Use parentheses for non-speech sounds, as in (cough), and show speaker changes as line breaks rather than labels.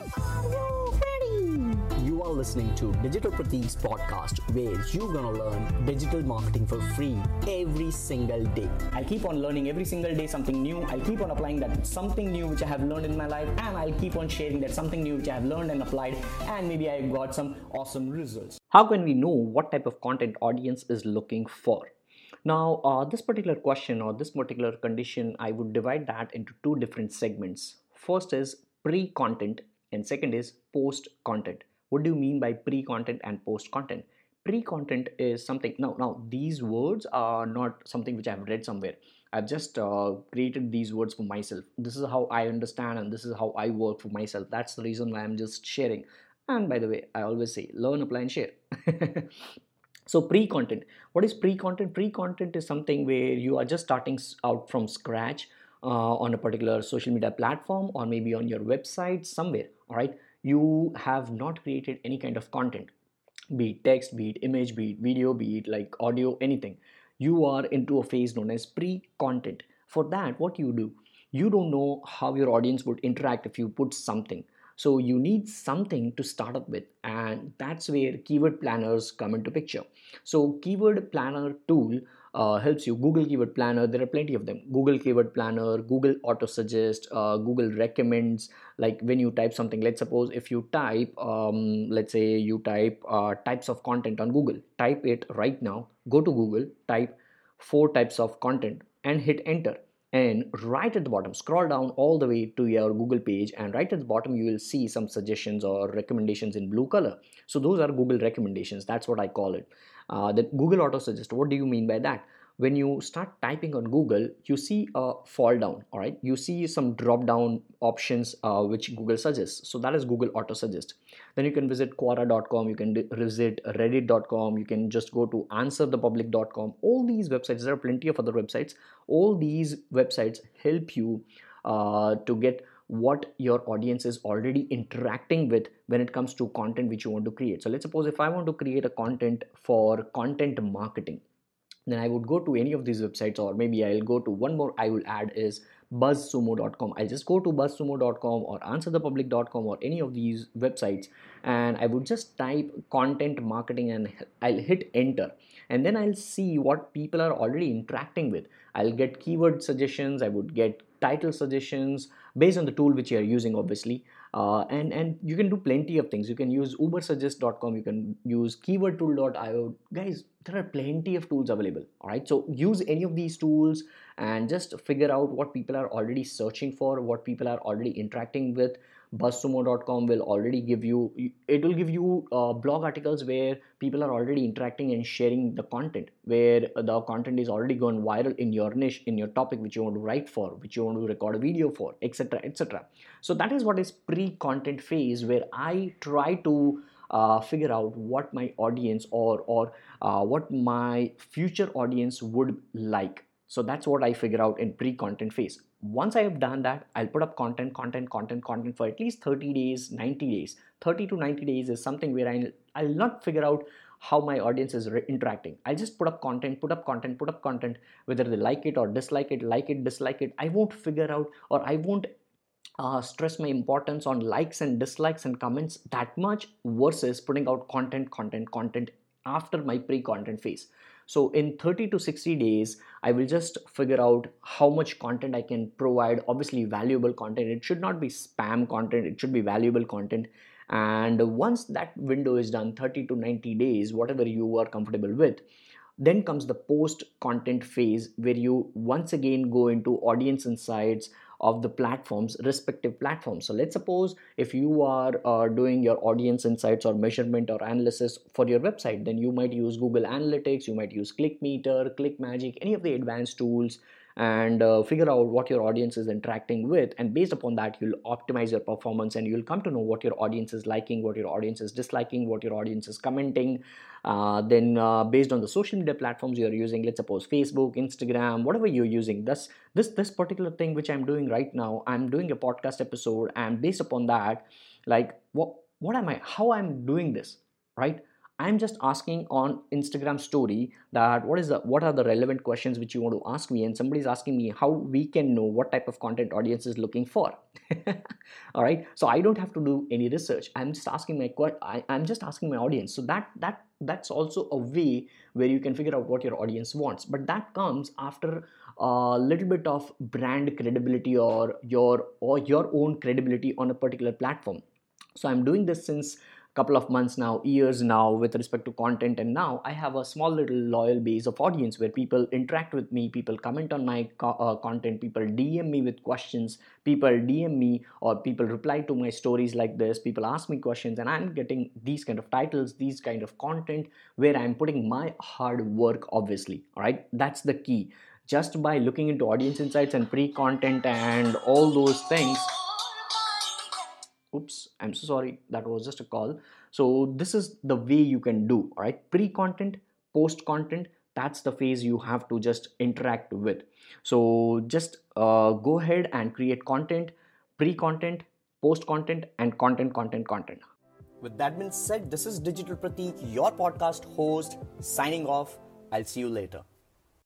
Are you ready? You are listening to Digital Pratik's podcast where you're gonna learn digital marketing for free every single day. I'll keep on learning every single day something new. I'll keep on applying that something new which I have learned in my life, and I'll keep on sharing that something new which I have learned and applied, and maybe I got some awesome results. How can we know what type of content audience is looking for? Now, uh, this particular question or this particular condition, I would divide that into two different segments. First is pre content, and second is post content. What do you mean by pre content and post content? Pre content is something now, now, these words are not something which I've read somewhere. I've just uh, created these words for myself. This is how I understand and this is how I work for myself. That's the reason why I'm just sharing. And by the way, I always say learn, apply, and share. (laughs) so pre-content what is pre-content pre-content is something where you are just starting out from scratch Uh, on a particular social media platform or maybe on your website somewhere all right? You have not created any kind of content be it text be it image be it video be it like audio anything. You are into a phase known as pre-content. For that what you do you don't know how your audience would interact if you put something. So you need something to start up with and that's where keyword planners come into picture. So keyword planner tool uh, helps you. Google keyword planner there are plenty of them. Google keyword planner google auto suggest uh, google recommends. Like when you type something let's suppose if you type um, let's say you type uh, types of content on google type it right now. Go to google type four types of content and hit enter. And right at the bottom scroll down all the way to your google page and right at the bottom you will see some suggestions or recommendations in blue color. So those are google recommendations. That's what i call it uh, google auto suggest what do you mean by that? When you start typing on google you see a fall down all right? You see some drop down options uh, which google suggests. So that is google auto suggest. Then you can visit quora.com you can visit reddit.com you can just go to answerthepublic.com all these websites there are plenty of other websites. All these websites help you uh, to get what your audience is already interacting with when it comes to content which you want to create so let's suppose if i want to create a content for content marketing then I would go to any of these websites or maybe I'll go to one more I will add is buzzsumo.com. I'll just go to buzzsumo.com or answerthepublic.com or any of these websites and I would just type content marketing and I'll hit enter and then I'll see what people are already interacting with. I'll get keyword suggestions, I would get title suggestions based on the tool which you are using obviously. Uh, and and you can do plenty of things. You can use ubersuggest.com you can use keywordtool.io guys there are plenty of tools available all right so use any of these tools and just figure out what people are already searching for what people are already interacting with buzzsumo.com will already give you it will give you uh, blog articles where people are already interacting and sharing the content where the content is already gone viral in your niche in your topic which you want to write for which you want to record a video for etc etc so that is what is pre-content phase where i try to uh, figure out what my audience or or uh, what my future audience would like. So that's what i figure out in pre-content phase once I have done that, I'll put up content, content, content, content for at least 30 days, 90 days. 30 to 90 days is something where I'll, I'll not figure out how my audience is re- interacting. I'll just put up content, put up content, put up content, whether they like it or dislike it, like it, dislike it. I won't figure out or I won't uh, stress my importance on likes and dislikes and comments that much versus putting out content, content, content after my pre content phase. So in 30 to 60 days, I will just figure out how much content I can provide. Obviously, valuable content. It should not be spam content, it should be valuable content. And once that window is done, 30 to 90 days, whatever you are comfortable with, then comes the post content phase where you once again go into audience insights of the platforms respective platforms. So let's suppose if you are uh, doing your audience insights or measurement or analysis for your website then you might use google analytics you might use clickmeter clickmagick any of the advanced tools and uh, figure out what your audience is interacting with and based upon that you'll optimize your performance and you'll come to know what your audience is liking what your audience is disliking what your audience is commenting uh, then uh, based on the social media platforms you're using let's suppose facebook instagram whatever you're using this this this particular thing which i'm doing right now i'm doing a podcast episode and based upon that like what what am i how i'm doing this right i'm just asking on instagram story that what is the what are the relevant questions which you want to ask me? And somebody's asking me how we can know what type of content audience is looking for. (laughs) All right? So i don't have to do any research. I'm just asking my I, i'm just asking my audience. So that that that's also a way where you can figure out what your audience wants. But that comes after a little bit of brand credibility or your or your own credibility on a particular platform. So i'm doing this since couple of months now years now with respect to content. And now i have a small little loyal base of audience where people interact with me people comment on my co- uh, content people dm me with questions people dm me or people reply to my stories like this people ask me questions and i'm getting these kind of titles these kind of content where i'm putting my hard work obviously all right? That's the key. Just by looking into audience insights and pre content and all those things oops i'm so sorry. That was just a call. So this is the way you can do all right? Pre content post content that's the phase you have to just interact with. So just uh, go ahead and create content pre content post content and content content content. With that being said this is digital pratik your podcast host signing off. I'll see you later